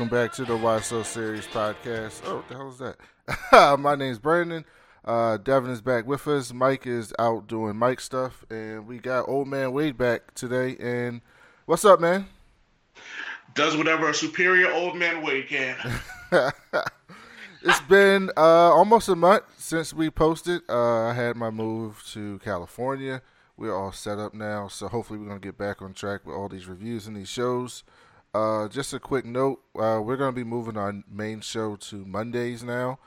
welcome back to the Why So Series podcast. Oh, what the hell is that? My name's Brandon. Uh, Devin is back with us. Mike is out doing Mike stuff, and we got Old Man Wade back today. And what's up, man? Does whatever a superior old man Wade can. it's been uh, almost a month since we posted. Uh, I had my move to California. We're all set up now, so hopefully we're gonna get back on track with all these reviews and these shows. Uh, just a quick note: uh, we're gonna be moving our main show to Mondays now,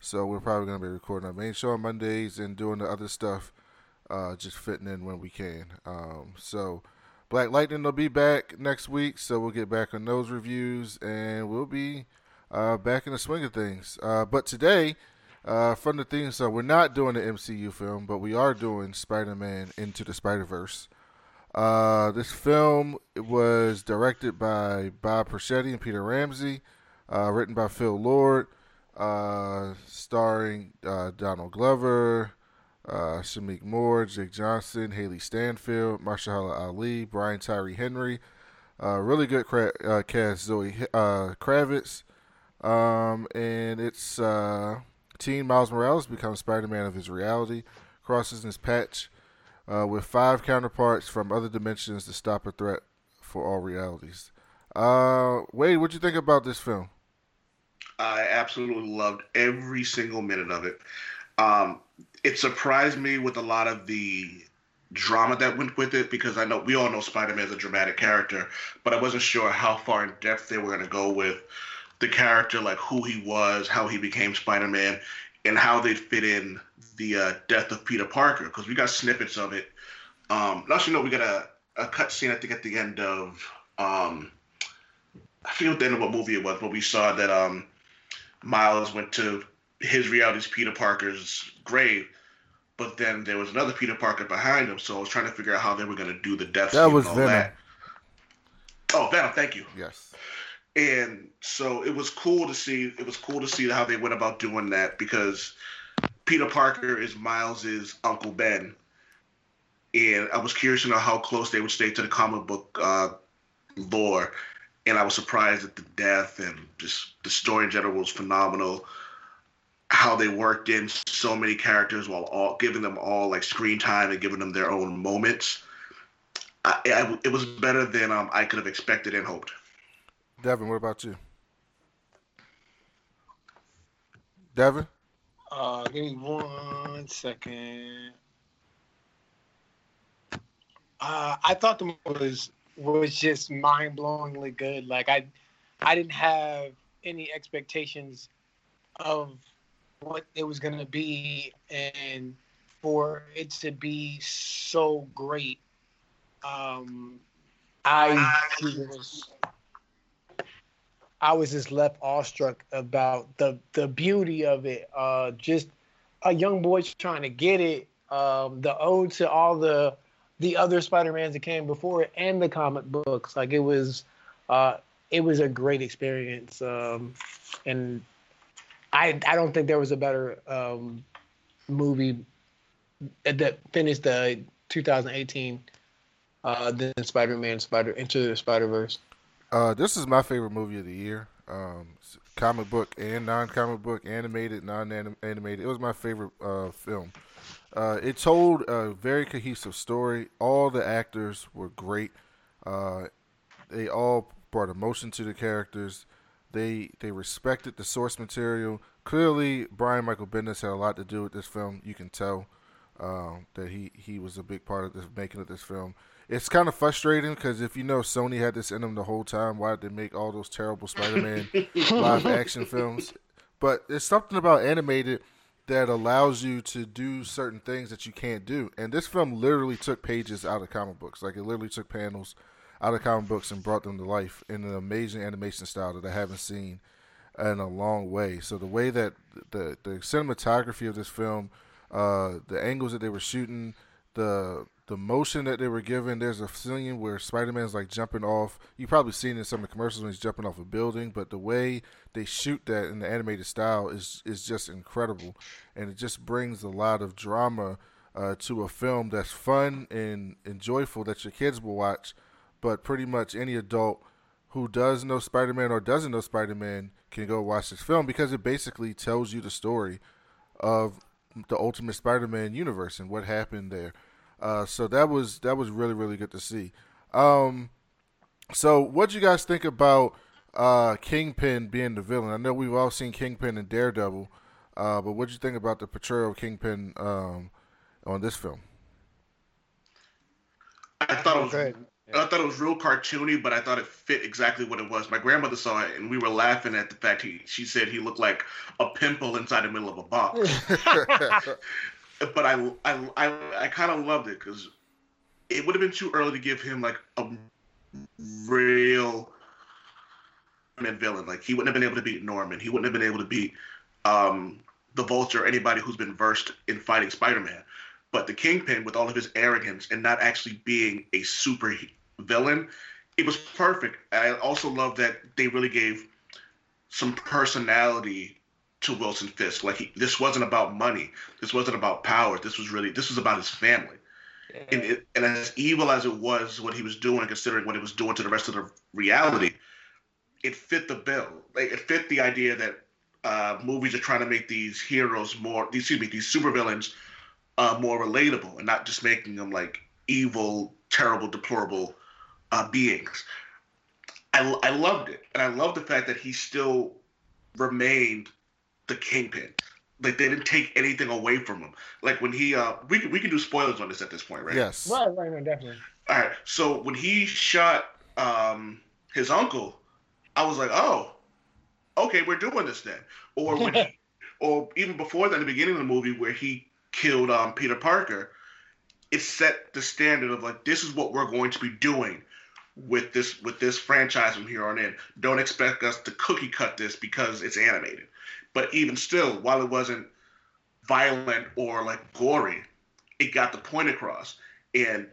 so we're probably gonna be recording our main show on Mondays and doing the other stuff, uh, just fitting in when we can. Um, so Black Lightning will be back next week, so we'll get back on those reviews and we'll be uh, back in the swing of things. Uh, but today, from the theme song, we're not doing the MCU film, but we are doing Spider-Man Into the Spider-Verse. Uh, this film was directed by Bob Persichetti and Peter Ramsey, uh, written by Phil Lord, uh, starring uh, Donald Glover, uh, Shameik Moore, Jake Johnson, Hailee Steinfeld, Mahershala Ali, Brian Tyree Henry. Really good cra- cast, Zoe Kravitz. Um, and it's teen Miles Morales becomes Spider-Man of his reality, crosses his patch uh, with five counterparts from other dimensions to stop a threat for all realities. Uh, Wade, what you think about this film? I absolutely loved every single minute of it. Um, it surprised me with a lot of the drama that went with it because I know we all know Spider-Man is a dramatic character, but I wasn't sure how far in depth they were going to go with the character, like who he was, how he became Spider-Man, and how they fit in the uh, death of Peter Parker because we got snippets of it. Um, also, you know, we got a, a cut scene I think at the end of um, I forget the end of what movie it was, but we saw that um, Miles went to his reality's Peter Parker's grave, but then there was another Peter Parker behind him. So I was trying to figure out how they were going to do the death. That was Venom. That. Oh, Venom! Thank you. Yes. And so it was cool to see. It was cool to see how they went about doing that because Peter Parker is Miles's Uncle Ben, and I was curious to know how close they would stay to the comic book uh, lore. And I was surprised at the death and just the story in general was phenomenal. How they worked in so many characters while all giving them all like screen time and giving them their own moments. I, I, it was better than um, I could have expected and hoped. Devin, what about you? Devin? Uh, give me one second. Uh, I thought the movie was was just mind blowingly good. Like I, I didn't have any expectations of what it was gonna be, and for it to be so great, um, I was I was just left awestruck about the the beauty of it. Uh, just a young boy trying to get it. Um, the ode to all the the other Spider Mans that came before it and the comic books. Like it was, uh, it was a great experience. Um, and I I don't think there was a better um, movie that finished the 2018 uh, than Spider Man Spider Into the Spider Verse. Uh, this is my favorite movie of the year. Um, comic book and non-comic book, animated, non-animated. It was my favorite uh, film. Uh, it told a very cohesive story. All the actors were great. Uh, they all brought emotion to the characters. They they respected the source material. Clearly, Brian Michael Bendis had a lot to do with this film. You can tell um, that he, he was a big part of the making of this film it's kind of frustrating because if you know Sony had this in them the whole time, why did they make all those terrible Spider-Man live action films? But there's something about animated that allows you to do certain things that you can't do. And this film literally took pages out of comic books. Like it literally took panels out of comic books and brought them to life in an amazing animation style that I haven't seen in a long way. So the way that the the cinematography of this film, uh, the angles that they were shooting, the the motion that they were given. There's a scene where Spider Man's like jumping off. You probably seen in some of the commercials when he's jumping off a building, but the way they shoot that in the animated style is is just incredible, and it just brings a lot of drama uh, to a film that's fun and, and joyful that your kids will watch, but pretty much any adult who does know Spider Man or doesn't know Spider Man can go watch this film because it basically tells you the story of the Ultimate Spider Man universe and what happened there. Uh, so that was that was really really good to see. Um, so what do you guys think about uh, Kingpin being the villain? I know we've all seen Kingpin in Daredevil, uh, but what do you think about the portrayal of Kingpin um, on this film? I thought it was good. I thought it was real cartoony, but I thought it fit exactly what it was. My grandmother saw it, and we were laughing at the fact he. She said he looked like a pimple inside the middle of a box. but I, I, I, I kind of loved it because it would have been too early to give him like a real villain. Like he wouldn't have been able to beat Norman. He wouldn't have been able to beat um, the Vulture or anybody who's been versed in fighting Spider-Man. But the Kingpin, with all of his arrogance and not actually being a super villain, it was perfect. I also love that they really gave some personality to Wilson Fisk. Like he, this wasn't about money. This wasn't about power. This was really this was about his family. Yeah. And, it, and as evil as it was, what he was doing, considering what it was doing to the rest of the reality, it fit the bill. Like, it fit the idea that uh, movies are trying to make these heroes more, excuse me, these supervillains uh, more relatable, and not just making them like evil, terrible, deplorable uh, beings. I, I loved it, and I love the fact that he still remained the kingpin. Like they didn't take anything away from him. Like when he, uh, we we can do spoilers on this at this point, right? Yes. Right, right, right, definitely. All right. So when he shot um, his uncle, I was like, oh, okay, we're doing this then. Or when, he, or even before that, in the beginning of the movie where he killed um, Peter Parker, it set the standard of like this is what we're going to be doing with this with this franchise from here on in. Don't expect us to cookie cut this because it's animated. But even still, while it wasn't violent or like gory, it got the point across. And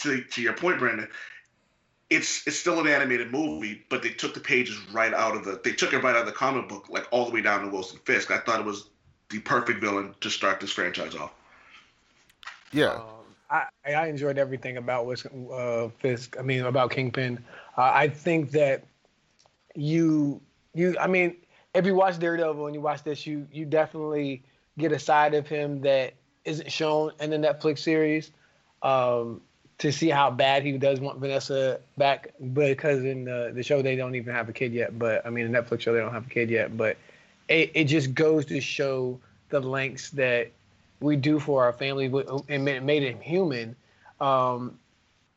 to to your point, Brandon, it's it's still an animated movie, but they took the pages right out of the they took it right out of the comic book, like all the way down to Wilson Fisk. I thought it was the perfect villain to start this franchise off. Yeah. Um, I, I enjoyed everything about uh, Fisk. I mean, about Kingpin. Uh, I think that you you. I mean, if you watch Daredevil and you watch this, you you definitely get a side of him that isn't shown in the Netflix series. Um, to see how bad he does want Vanessa back, because in the, the show they don't even have a kid yet. But I mean, the Netflix show they don't have a kid yet. But it, it just goes to show the lengths that we do for our family and made him human. Um,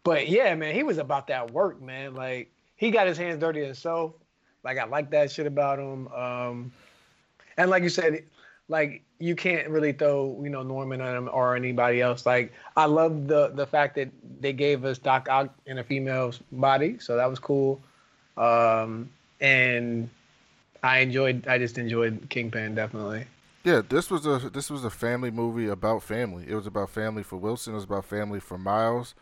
but yeah, man, he was about that work, man. Like he got his hands dirty himself. Like I like that shit about him. Um, and like you said, like you can't really throw you know Norman on him or anybody else. Like I love the the fact that they gave us Doc Ock in a female's body, so that was cool. Um, and I enjoyed. I just enjoyed Kingpin definitely. Yeah, this was a this was a family movie about family. It was about family for Wilson. It was about family for Miles,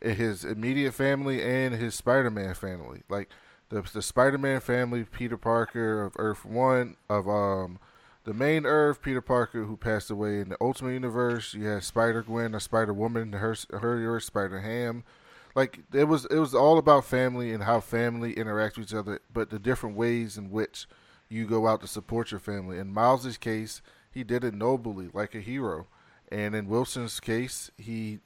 his immediate family, and his Spider-Man family. Like the the Spider-Man family, Peter Parker of Earth One, of um the main Earth, Peter Parker, who passed away in the Ultimate Universe. You had Spider Gwen, a Spider Woman, her her Spider Ham. Like it was it was all about family and how family interacts with each other, but the different ways in which you go out to support your family. In Miles's case, he did it nobly, like a hero. And in Wilson's case, he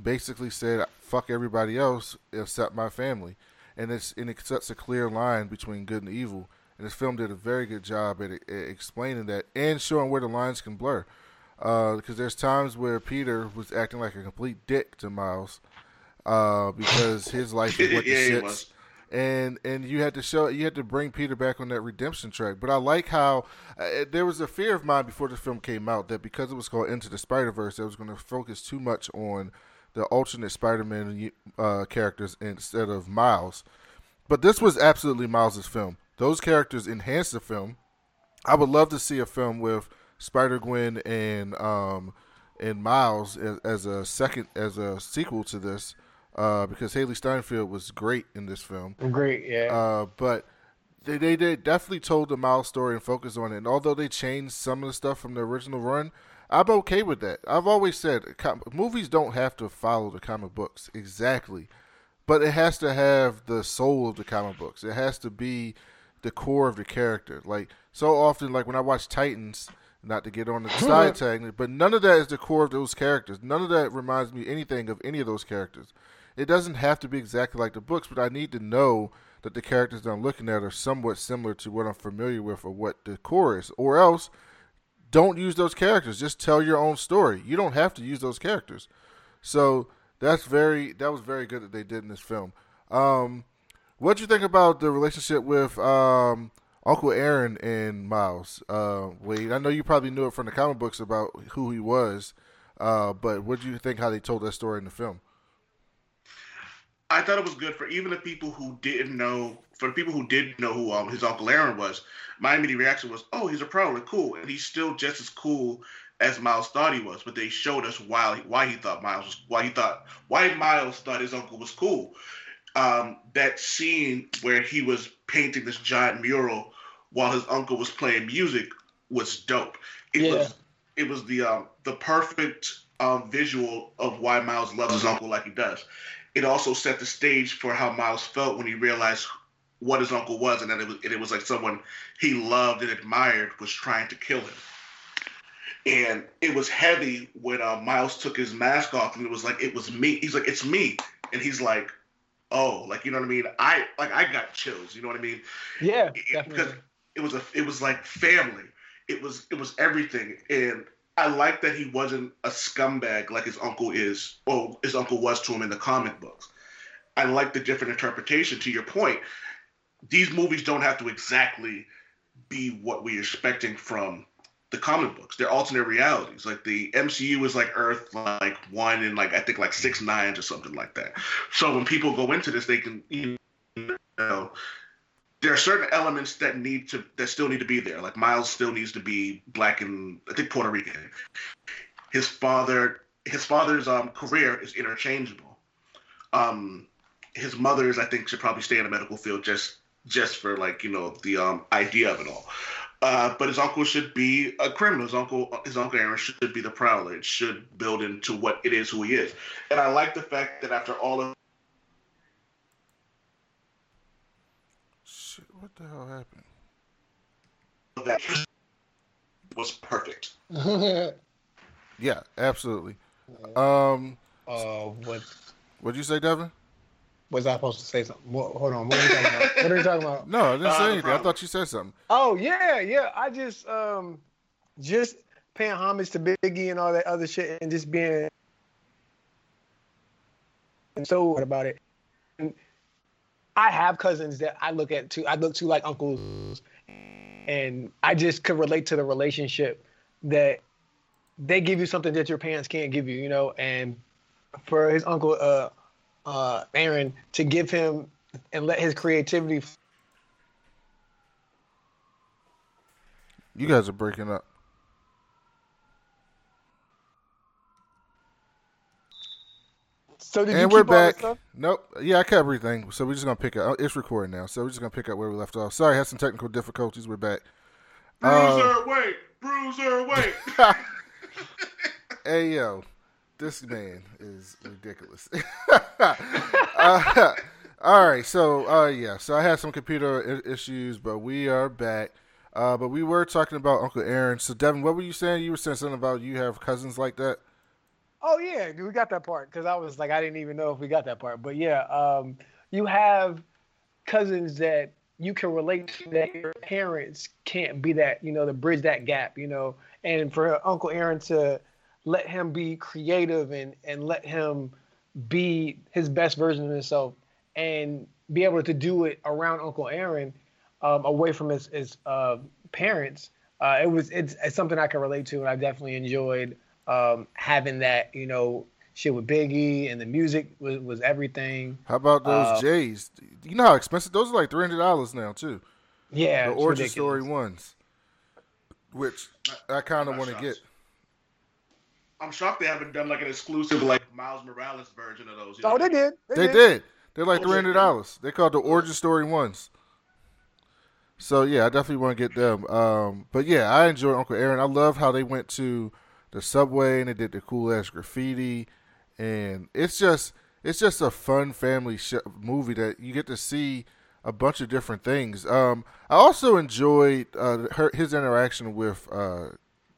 basically said, "Fuck everybody else except my family," and it's and it sets a clear line between good and evil and this film did a very good job at, at explaining that and showing where the lines can blur. Because uh, there's times where Peter was acting like a complete dick to Miles uh, because his life is what the yeah, shits. And and you had to show you had to bring Peter back on that redemption track. But I like how uh, there was a fear of mine before the film came out that because it was called Into the Spider Verse, it was going to focus too much on the alternate Spider-Man uh, characters instead of Miles. But this was absolutely Miles's film those characters enhance the film. I would love to see a film with Spider Gwen and um, and Miles as, as, a second as a sequel to this, uh, because Hailee Steinfeld was great in this film. Great, yeah. Uh, but they, they they definitely told the Miles story and focused on it. And although they changed some of the stuff from the original run, I'm okay with that. I've always said com- movies don't have to follow the comic books exactly, but it has to have the soul of the comic books. It has to be the core of the character. Like so often, like when I watch Titans, not to get on the side tag, but none of that is the core of those characters. None of that reminds me anything of any of those characters. It doesn't have to be exactly like the books, but I need to know that the characters that I'm looking at are somewhat similar to what I'm familiar with or what the core is. Or else, don't use those characters. Just tell your own story. You don't have to use those characters. So that's very that was very good that they did in this film. Um, what do you think about the relationship with um, Uncle Aaron and Miles? Uh, Wade, I know you probably knew it from the comic books about who he was, uh, but what do you think how they told that story in the film? I thought it was good for even the people who didn't know, for the people who did know who um, his Uncle Aaron was. My immediate reaction was, "Oh, he's a prowler, cool," and he's still just as cool as Miles thought he was. But they showed us why why he thought Miles was why he thought why Miles thought his uncle was cool. Um, that scene where he was painting this giant mural while his uncle was playing music was dope. It yeah. was it was the um, the perfect um, visual of why Miles loves his uncle like he does it also set the stage for how Miles felt when he realized what his uncle was, and that it was, and it was like someone he loved and admired was trying to kill him. And it was heavy when uh, Miles took his mask off, and it was like it was me. He's like, "It's me," and he's like, "Oh, like you know what I mean?" I like I got chills. You know what I mean? Yeah, it, because it was a it was like family. It was it was everything, and I like that he wasn't a scumbag like his uncle is, or his uncle was to him in the comic books. I like the different interpretation. To your point, these movies don't have to exactly be what we're expecting from the comic books. They're alternate realities. Like the MCU is like Earth like one and like I think like six nines or something like that. So when people go into this, they can you know there are certain elements that need to that still need to be there. Like Miles still needs to be black and I think Puerto Rican. His father his father's um, career is interchangeable. Um, his mother's I think should probably stay in the medical field just just for like you know the um, idea of it all. Uh, but his uncle should be a criminal. His uncle, his uncle Aaron should be the prowler. It should build into what it is, who he is. And I like the fact that after all of What the hell happened? That was perfect. yeah, absolutely. Um. Uh, what? What'd you say, Devin? Was I supposed to say something? What, hold on. What are you talking about? What are you talking about? No, I didn't say uh, anything. I thought you said something. Oh yeah, yeah. I just um, just paying homage to Biggie and all that other shit, and just being and so what about it. I have cousins that I look at too. I look to like uncles, and I just could relate to the relationship that they give you something that your parents can't give you, you know. And for his uncle uh, uh, Aaron to give him and let his creativity. You guys are breaking up. So did and we're back. Nope. Yeah, I kept everything. So we're just gonna pick up. It's recording now. So we're just gonna pick up where we left off. Sorry, I had some technical difficulties. We're back. Bruiser, uh, wait. Bruiser, wait. hey yo, this man is ridiculous. uh, all right. So uh, yeah. So I had some computer issues, but we are back. Uh, but we were talking about Uncle Aaron. So Devin, what were you saying? You were saying something about you have cousins like that. Oh yeah, we got that part because I was like, I didn't even know if we got that part. But yeah, um, you have cousins that you can relate to that your parents can't be that, you know, to bridge that gap, you know. And for Uncle Aaron to let him be creative and and let him be his best version of himself and be able to do it around Uncle Aaron, um, away from his his uh, parents. Uh, it was it's, it's something I can relate to, and I definitely enjoyed um, having that, you know, shit with Biggie and the music was, was everything. How about those uh, J's? You know how expensive those are like three hundred dollars now too. Yeah, the origin ridiculous. story ones, which I kind of want to get. I'm shocked they haven't done like an exclusive like Miles Morales version of those. You know? Oh, they did. They, they did. did. They're like three hundred dollars. They called the origin story ones. So yeah, I definitely want to get them. Um, but yeah, I enjoy Uncle Aaron. I love how they went to the subway and they did the cool ass graffiti, and it's just it's just a fun family sh- movie that you get to see a bunch of different things. Um, I also enjoyed uh, her his interaction with uh,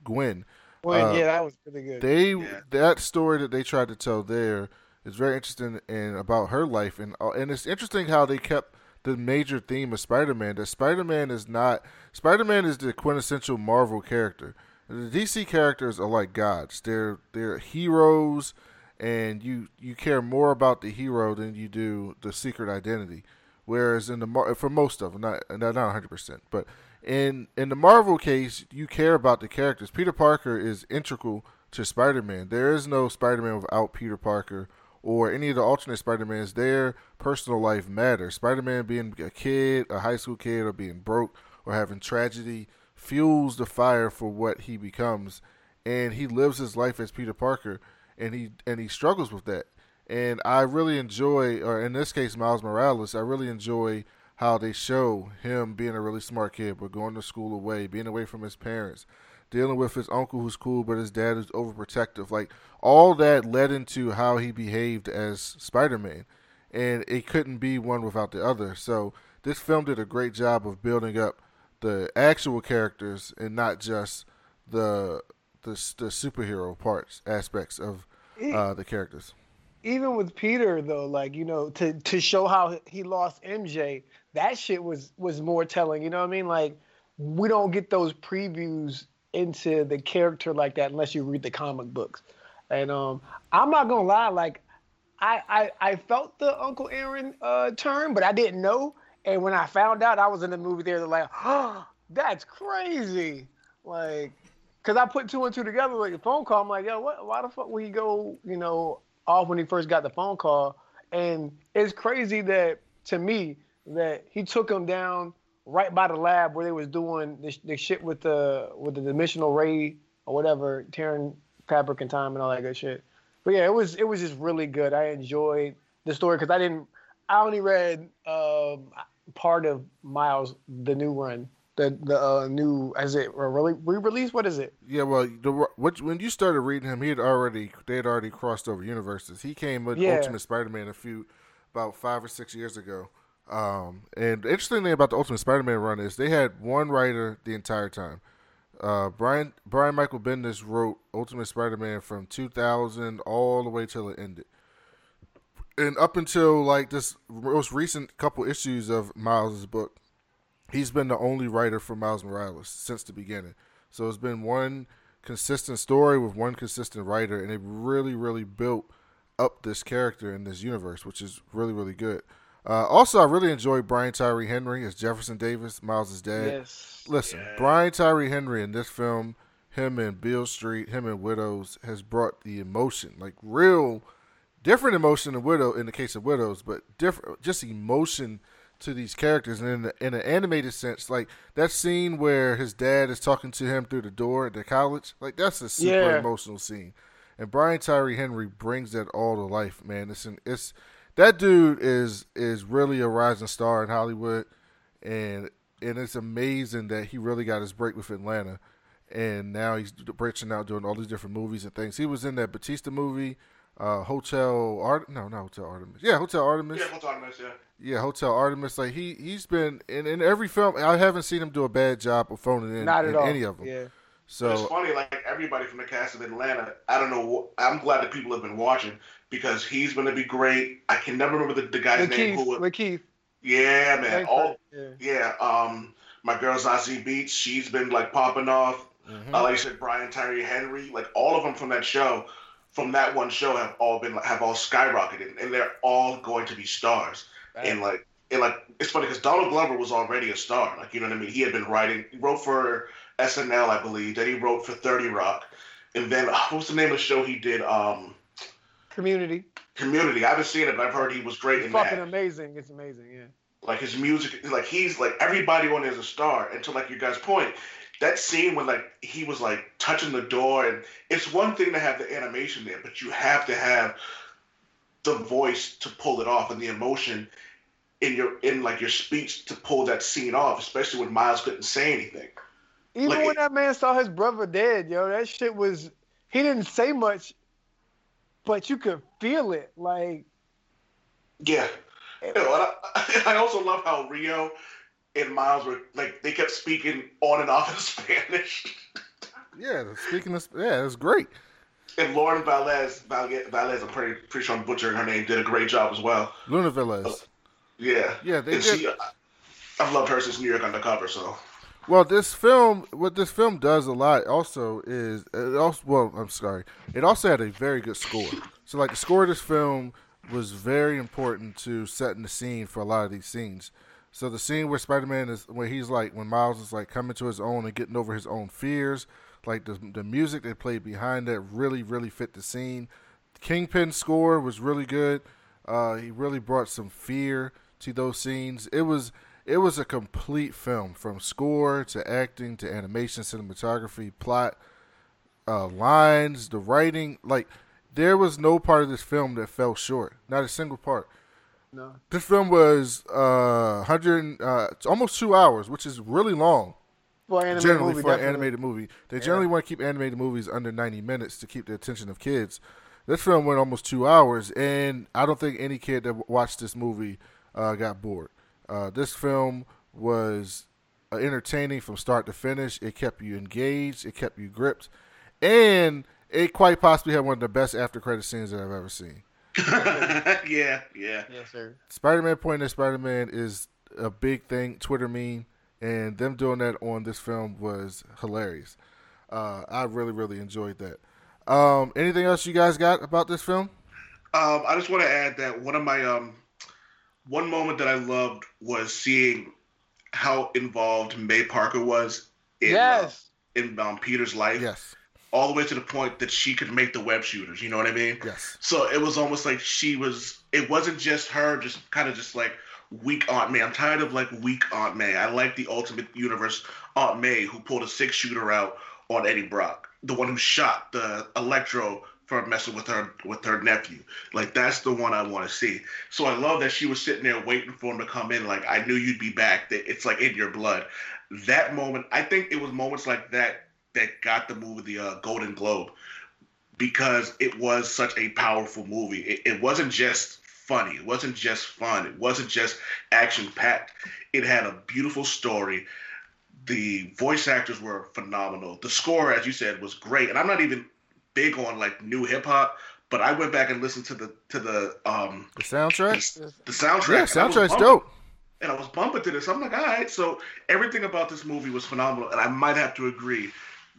Gwen. Well, Uh, yeah, that was really good. They Yeah. that story that they tried to tell there is very interesting and about her life and uh, and it's interesting how they kept the major theme of Spider-Man that Spider-Man is not Spider-Man is the quintessential Marvel character. The DC characters are like gods. They're they're heroes and you you care more about the hero than you do the secret identity. Whereas in the for most of them, not not hundred percent, but in in the Marvel case, you care about the characters. Peter Parker is integral to Spider-Man. There is no Spider-Man without Peter Parker or any of the alternate Spider-Mans. Their personal life matters. Spider-Man being a kid, a high school kid, or being broke or having tragedy fuels the fire for what he becomes, and he lives his life as Peter Parker, and he and he struggles with that. And I really enjoy, or in this case, Miles Morales. I really enjoy how they show him being a really smart kid, but going to school away, being away from his parents, dealing with his uncle who's cool, but his dad is overprotective. Like all that led into how he behaved as Spider-Man, and it couldn't be one without the other. So this film did a great job of building up the actual characters and not just the the, the superhero parts aspects of uh, the characters. even with Peter though, like you know, to to show how he lost MJ, that shit was was more telling. You know what I mean? Like we don't get those previews into the character like that unless you read the comic books. And um, I'm not gonna lie, like I I, I felt the Uncle Aaron uh, turn, but I didn't know. And when I found out, I was in the movie theater like, oh, that's crazy. Like, cause I put two and two together like a phone call. I'm like, yo, what? Why the fuck would he go? You know, off when he first got the phone call. And it's crazy that to me that he took him down right by the lab where they was doing the, the shit with the with the dimensional ray or whatever, tearing fabric and time and all that good shit. But yeah, it was it was just really good. I enjoyed the story because I didn't. I only read um, part of Miles the new run, the the uh, new as it really re release. What is it? Yeah, well, the which, when you started reading him, he had already they had already crossed over universes. He came with Yeah. Ultimate Spider-Man a few about five or six years ago. Um, and the interesting thing about the Ultimate Spider-Man run is they had one writer the entire time. Uh, Brian Brian Michael Bendis wrote Ultimate Spider-Man from 2000 all the way till it ended. And up until like this most recent couple issues of Miles' book, he's been the only writer for Miles Morales since the beginning. So it's been one consistent story with one consistent writer, and it really, really built up this character in this universe, which is really, really good. Uh, also, I really enjoyed Brian Tyree Henry as Jefferson Davis, Miles' dad. Yes. Listen, Yeah. Brian Tyree Henry in this film, him and Beale Street, him and Widows, has brought the emotion, like real, different emotion in Widow in the case of Widows, but different, just emotion to these characters. And in, the, in an animated sense, like that scene where his dad is talking to him through the door at the college, like that's a super Yeah. emotional scene. And Brian Tyree Henry brings that all to life, man. It's an, it's that dude is is really a rising star in Hollywood, and and it's amazing that he really got his break with Atlanta, and now he's branching out doing all these different movies and things. He was in that Batista movie, uh, Hotel Art. No, not Hotel Artemis. Yeah, Hotel Artemis. Yeah, what's on this? Yeah. Yeah, Hotel Artemis. Like he he's been in, in every film. I haven't seen him do a bad job of phoning in, Not at in all. any of them. Yeah. But it's So funny, like everybody from the cast of Atlanta. I don't know. wh- I'm glad that people have been watching because he's going to be great. I can never remember the, the guy's name. Lakeith, Who? Lakeith. Yeah, man. Thanks, All yeah. yeah. Um, my girl Zazie Beetz. She's been like popping off. mhm. Uh, like I said, Brian Tyree Henry. Like all of them from that show, from that one show, have all been have all skyrocketed, and they're all going to be stars. And like, and like, it's funny because Donald Glover was already a star. Like, you know what I mean? He had been writing. He wrote for SNL, I believe. Then he wrote for Thirty Rock, and then what's the name of the show he did? Um, Community. Community. I haven't seen it, but I've heard he was great It's in fucking that. amazing. It's amazing. Yeah. Like his music, like he's like everybody on there is a star. And to like you guys' point, that scene when like he was like touching the door, and it's one thing to have the animation there, but you have to have the voice to pull it off and the emotion in your in like your speech to pull that scene off, especially when Miles couldn't say anything. Even Like when it- that man saw his brother dead, yo, that shit was. He didn't say much, but you could feel it. Like Yeah. You know, I, I also love how Rio and Miles were like they kept speaking on and off in Spanish. Yeah, speaking of yeah, it's great. And Lauren Velez, Velez, Velez I'm pretty pretty sure I'm butchering her name, did a great job as well. Luna Velez. Uh, yeah. Yeah, they And did. she, I've loved her since New York Undercover, so Well, this film, what this film does a lot also is it also. Well, I'm sorry, it also had a very good score. So, like the score of this film was very important to setting the scene for a lot of these scenes. So the scene where Spider-Man is, where he's like, when Miles is like coming to his own and getting over his own fears, like the the music they played behind that really really fit the scene. Kingpin's score was really good. Uh, he really brought some fear to those scenes. It was it was a complete film from score to acting to animation, cinematography, plot, uh, lines, the writing. Like there was no part of this film that fell short. Not a single part. No. This film was uh, hundred, uh, almost two hours, which is really long For an generally movie, for an animated movie. They generally want to keep animated movies under 90 minutes to keep the attention of kids. This film went almost two hours, and I don't think any kid that watched this movie uh, got bored. Uh, this film was uh, entertaining from start to finish. It kept you engaged. It kept you gripped, and it quite possibly had one of the best after credit scenes that I've ever seen. yeah, yeah. Yes, sir. Spider-Man pointing at Spider-Man is a big thing, Twitter meme, and them doing that on this film was hilarious. Uh, I really, really enjoyed that. Um, anything else you guys got about this film? Um, I just want to add that one of my um, one moment that I loved was seeing how involved May Parker was in Yes. uh, in um, Peter's life, Yes, all the way to the point that she could make the web shooters. You know what I mean? yes, So it was almost like she was. It wasn't just her, just kind of just like weak Aunt May. I'm tired of like weak Aunt May. I like the Ultimate Universe Aunt May who pulled a six shooter out on Eddie Brock, the one who shot the Electro for messing with her with her nephew. Like that's the one I want to see. So I love that she was sitting there waiting for him to come in. Like I knew you'd be back. That it's like in your blood. That moment, I think it was moments like that that got the movie the uh, Golden Globe because it was such a powerful movie. It, it wasn't just funny. It wasn't just fun. It wasn't just action packed. It had a beautiful story. The voice actors were phenomenal. The score, as you said, was great. And I'm not even big on like new hip hop, but I went back and listened to the to the um the soundtrack. the, the soundtrack. Yeah, and I was soundtrack's bumping- dope. And I was bumping to this. I'm like, all right. So everything about this movie was phenomenal, and I might have to agree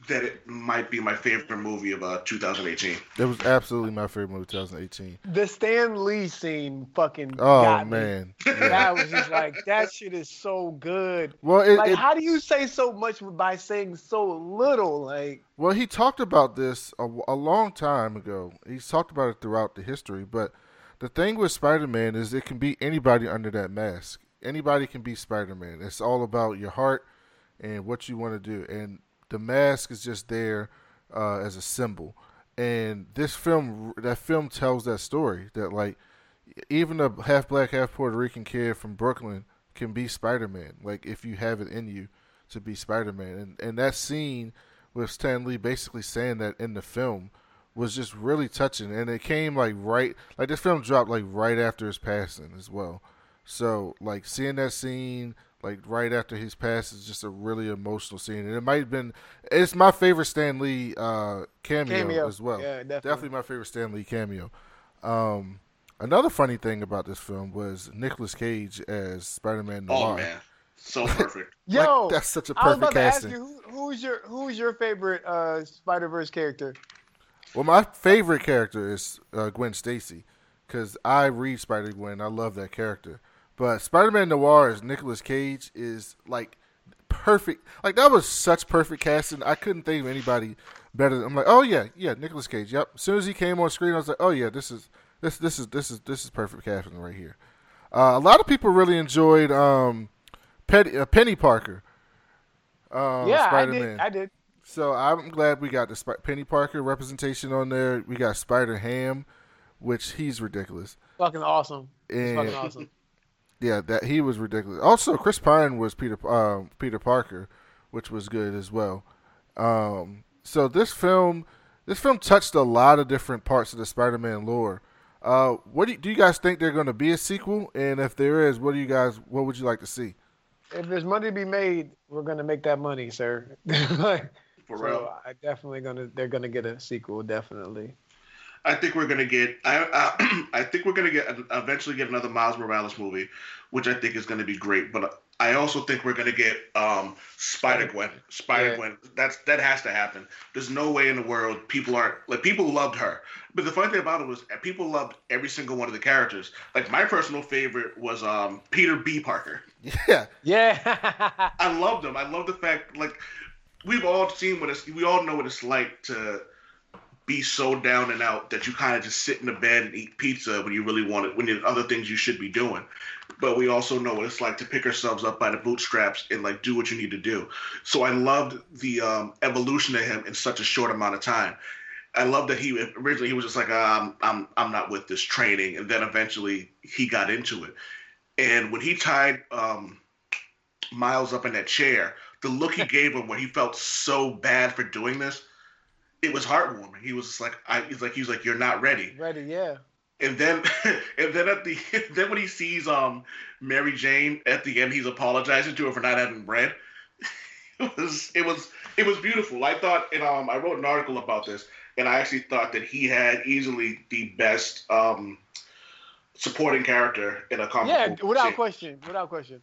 that it might be my favorite movie of uh, 2018. It was absolutely my favorite movie, 2018. The Stan Lee scene fucking Oh got me. man, yeah. That was just like that shit is so good. well, it, Like, it, how do you say so much by saying so little? Like, Well, he talked about this a, a long time ago. He's talked about it throughout the history. But the thing with Spider Man is it can be anybody under that mask. Anybody can be Spider Man. It's all about your heart and what you want to do. And the mask is just there uh, as a symbol. And this film, that film tells that story that, like, even a half black, half Puerto Rican kid from Brooklyn can be Spider Man. Like, if you have it in you to be Spider Man. And, and that scene with Stan Lee basically saying that in the film was just really touching and it came like right like this film dropped like right after his passing as well so like seeing that scene like right after his pass is just a really emotional scene and it might have been it's my favorite Stan Lee uh cameo, Cameo. as well Yeah, definitely. definitely my favorite Stan Lee cameo um another funny thing about this film was Nicolas Cage as Spider-Man Noir Oh man, so perfect. Like, yo, that's such a I was perfect about to ask casting you who, who's your who's your favorite uh, Spider Verse character? Well, my favorite character is uh, Gwen Stacy because I read Spider Gwen. I love that character. But Spider Man Noir as Nicolas Cage is like perfect. Like that was such perfect casting. I couldn't think of anybody better. Than, I'm like, oh yeah, yeah, Nicolas Cage. Yep. As soon as he came on screen, I was like, oh yeah, this is this this is this is this is perfect casting right here. Uh, a lot of people really enjoyed um, Petty, uh, Penny Parker. Uh, yeah, I Spider-Man. did. I did. So I'm glad we got the Sp- Penny Parker representation on there. We got Spider Ham, which he's ridiculous. Fucking awesome. And fucking awesome. Yeah, that he was ridiculous. Also, Chris Pine was Peter um, Peter Parker, which was good as well. Um, so this film, this film touched a lot of different parts of the Spider-Man lore. Uh, what do you, do you guys think they're going to be a sequel? And if there is, what do you guys? What would you like to see? If there's money to be made, we're gonna make that money, sir. like, For so real. I definitely gonna they're gonna get a sequel, definitely. I think we're gonna get. I uh, I think we're gonna get eventually get another Miles Morales movie, which I think is gonna be great. But I also think we're gonna get um, Spider Gwen. Spider Yeah. Gwen. That's that has to happen. There's no way in the world people aren't like people loved her. But the funny thing about it was uh, people loved every single one of the characters. Like my personal favorite was um, Peter B. Parker. Yeah, Yeah. I loved him. I love the fact like we've all seen what it's we all know what it's like to be so down and out that you kind of just sit in the bed and eat pizza when you really want it when there's other things you should be doing. But we also know what it's like to pick ourselves up by the bootstraps and like do what you need to do. So I loved the um, evolution of him in such a short amount of time. I love that he originally he was just like um, I'm I'm not with this training, and then eventually he got into it. And when he tied um, Miles up in that chair, the look he gave him when he felt so bad for doing this, it was heartwarming. He was just like, I, he's like, he was like, you're not ready. Ready, yeah. And then, and then at the, then when he sees um Mary Jane at the end, he's apologizing to her for not having bread. It was, it was, it was beautiful. I thought, and um, I wrote an article about this, and I actually thought that he had easily the best um supporting character in a comic Yeah, without series. question. Without question.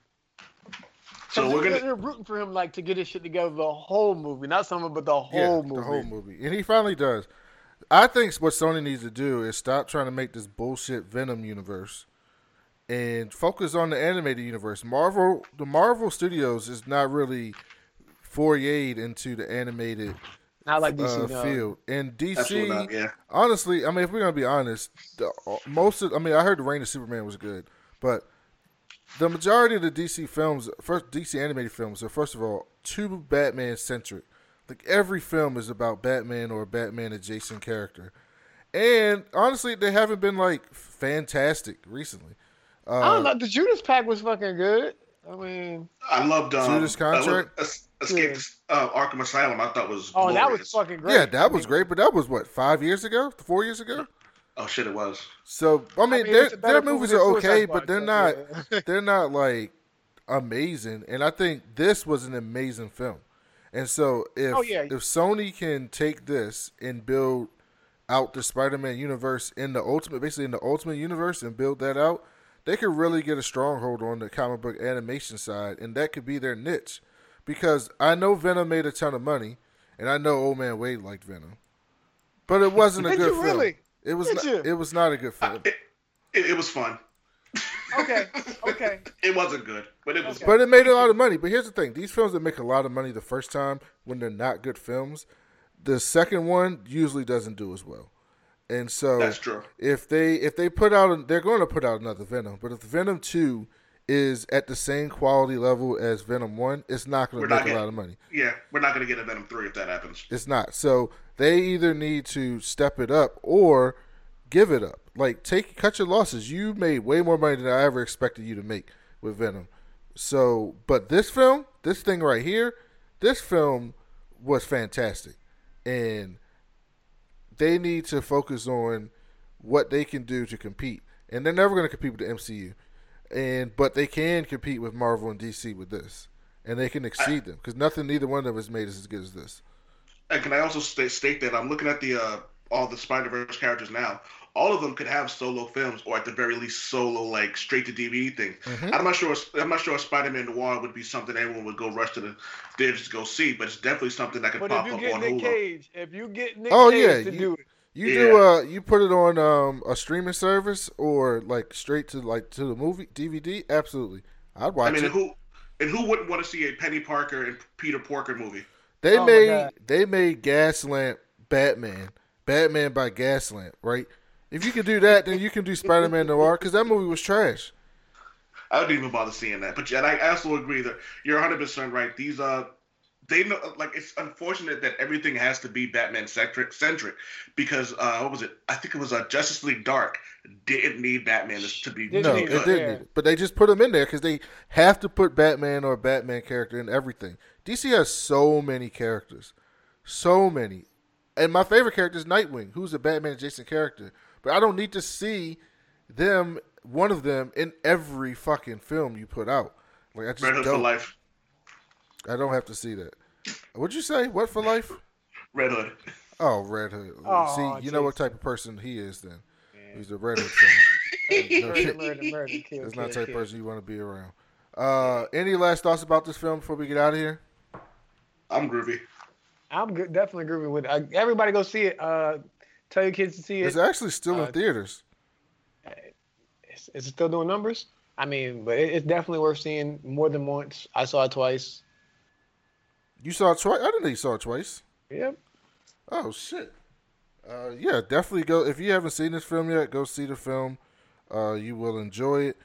So 'Cause we're gonna, they're rooting for him like to get his shit together the whole movie. Not some of it, but the yeah, whole movie. the whole movie, and he finally does. I think what Sony needs to do is stop trying to make this bullshit Venom universe and focus on the animated universe. Marvel, the Marvel Studios is not really forayed into the animated Not like DC. uh, no. field, and DC. not, yeah. honestly, I mean, if we're gonna be honest, the, uh, most of I mean, I heard the Reign of Superman was good, but the majority of the DC films, first DC animated films, are first of all too Batman centric. Like every film is about Batman or a Batman adjacent character, and honestly, they haven't been like fantastic recently. Uh, I don't know. The Judas Pack was fucking good. I mean, I loved um, Judas Contract? uh, Es- Escape uh, Arkham Asylum. I thought was oh, that was fucking great. Yeah, that was great, but that was what five years ago, four years ago. Oh shit, it was. So I mean, mean, their, it's a better their movies than are okay, but they're not yeah. they're not like amazing. And I think this was an amazing film. And so if Oh, yeah. if Sony can take this and build out the Spider-Man universe in the ultimate, basically in the ultimate universe, and build that out, they could really get a stronghold on the comic book animation side, and that could be their niche. Because I know Venom made a ton of money, and I know Old Man Wade liked Venom, but it wasn't a good you film. really? It was not, you? it was not a good film. It, it, it was fun. Okay, okay. It wasn't good, but it was. Okay. But it made a lot of money. But here's the thing: these films that make a lot of money the first time, when they're not good films, the second one usually doesn't do as well. And so, That's true. if they if they put out, they're going to put out another Venom. But if Venom two is at the same quality level as Venom one, it's not going to make a lot of money. Yeah, we're not gonna get a Venom three if that happens. It's not. So they either need to step it up or give it up. Like take cut your losses. You made way more money than I ever expected you to make with Venom. So, but this film, this thing right here, this film was fantastic, and they need to focus on what they can do to compete. And they're never going to compete with the MCU, and but they can compete with Marvel and DC with this, and they can exceed them because nothing, neither one of them has made us as good as this. And can I also state, state that I'm looking at the uh, all the Spider Verse characters now. All of them could have solo films, or at the very least, solo like straight to DVD thing. Mhm. I'm not sure. I'm not sure Spider Man Noir would be something everyone would go rush to the theaters to go see, but it's definitely something that could But pop if you up get on Nick Hulu. Cage, if you get Nick Oh, Cage yeah, to you- do it, You Yeah. do uh you put it on um a streaming service or like straight to like to the movie DVD? Absolutely. I'd watch I mean, it. and who and who wouldn't want to see a Penny Parker and Peter Porker movie? They Oh made they made Gaslamp Batman. Batman by Gaslamp, right? If you can do that, then you can do Spider Man Noir because that movie was trash. I wouldn't even bother seeing that. But yeah, I also agree that you're 100 percent right. These uh they know like it's unfortunate that everything has to be Batman centric centric because uh what was it? I think it was uh, Justice League Dark didn't need Batman to be Didn't No, need it it, didn't. yeah. But they just put them in there because they have to put Batman or a Batman character in everything. DC has so many characters, so many. And my favorite character is Nightwing, who's a Batman adjacent character. But I don't need to see them, one of them, in every fucking film you put out. Like I just Red Hood don't. life. I don't have to see that. What'd you say? What for life? Red Hood. Oh, Red Hood. Oh, see, you know what type of person he is. Then he's a Red Hood fan. No Murder, murder, murder, kill, That's kill, not the type of person you want to be around. Uh, any last thoughts about this film before we get out of here? I'm groovy. I'm good, definitely groovy with it. Uh, everybody go see it. Uh, tell your kids to see it. It's actually still Uh, in theaters. Is, is it still doing numbers? I mean, but it, it's definitely worth seeing more than once. I saw it twice. You saw it twice. I didn't know you saw it twice. Yep. Oh shit. Uh, yeah, definitely go. If you haven't seen this film yet, go see the film. Uh, you will enjoy it.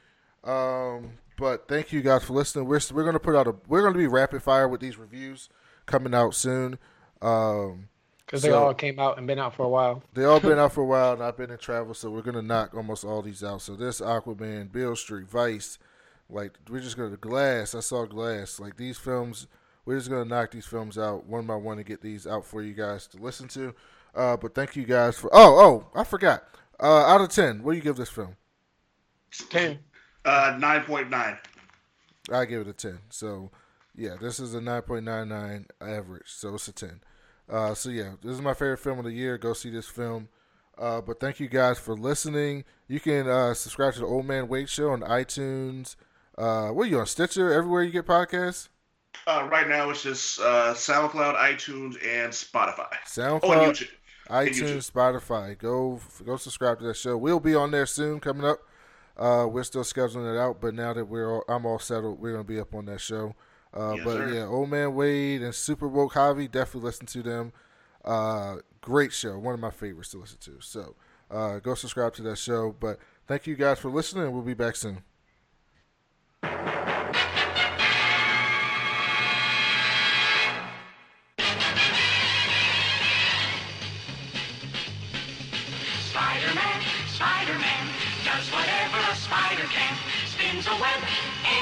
Um, but thank you guys for listening. We're we're gonna put out a we're gonna be rapid fire with these reviews coming out soon. Um, Because they So- all came out and been out for a while. they all been out for a while, and I've been in travel, so we're gonna knock almost all these out. So this Aquaman, Beale Street, Vice, like we're just gonna Glass. I saw Glass. Like these films, we're just gonna knock these films out one by one and get these out for you guys to listen to. Uh, but thank you guys for. Oh, oh, I forgot. Uh, out of ten, what do you give this film? Ten. Uh, nine point nine. I give it a ten. So yeah, this is a nine point nine nine average. So it's a ten. Uh, so yeah, this is my favorite film of the year. Go see this film. Uh, but thank you guys for listening. You can uh, subscribe to the Old Man Wade Show on iTunes. Uh, what are you on Stitcher? Everywhere you get podcasts. Uh, right now it's just uh, SoundCloud, iTunes, and Spotify. SoundCloud, Oh, and YouTube. iTunes, Spotify. Go go subscribe to that show. We'll be on there soon coming up. Uh, we're still scheduling it out, but now that we're all, I'm all settled, we're gonna be up on that show. Uh, Yes, but sir. yeah, Old Man Wade and Super Woke Javi, definitely listen to them. Uh, great show, one of my favorites to listen to. So uh, go subscribe to that show. But thank you guys for listening, we'll be back soon. Web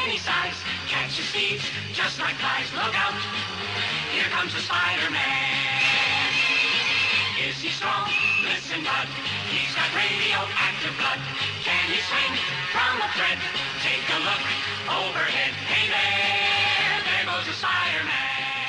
any size, catches thieves just like flies. Look out, here comes the Spider-Man. Is he strong? Listen, bud, he's got radioactive blood. Can he swing from a thread? Take a look overhead. Hey there, there goes the Spider-Man.